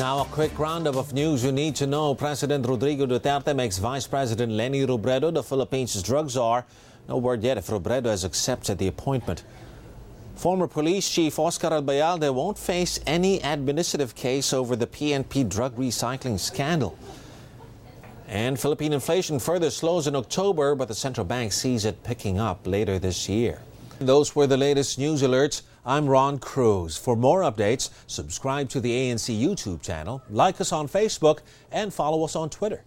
Now, a quick roundup of news you need to know. President Rodrigo Duterte makes Vice President Leni Robredo the Philippines' drug czar. No word yet if Robredo has accepted the appointment. Former police chief Oscar Albayalde won't face any administrative case over the PNP drug recycling scandal. And Philippine inflation further slows in October, but the central bank sees it picking up later this year. Those were the latest news alerts. I'm Ron Cruz. For more updates, subscribe to the ANC YouTube channel, like us on Facebook, and follow us on Twitter.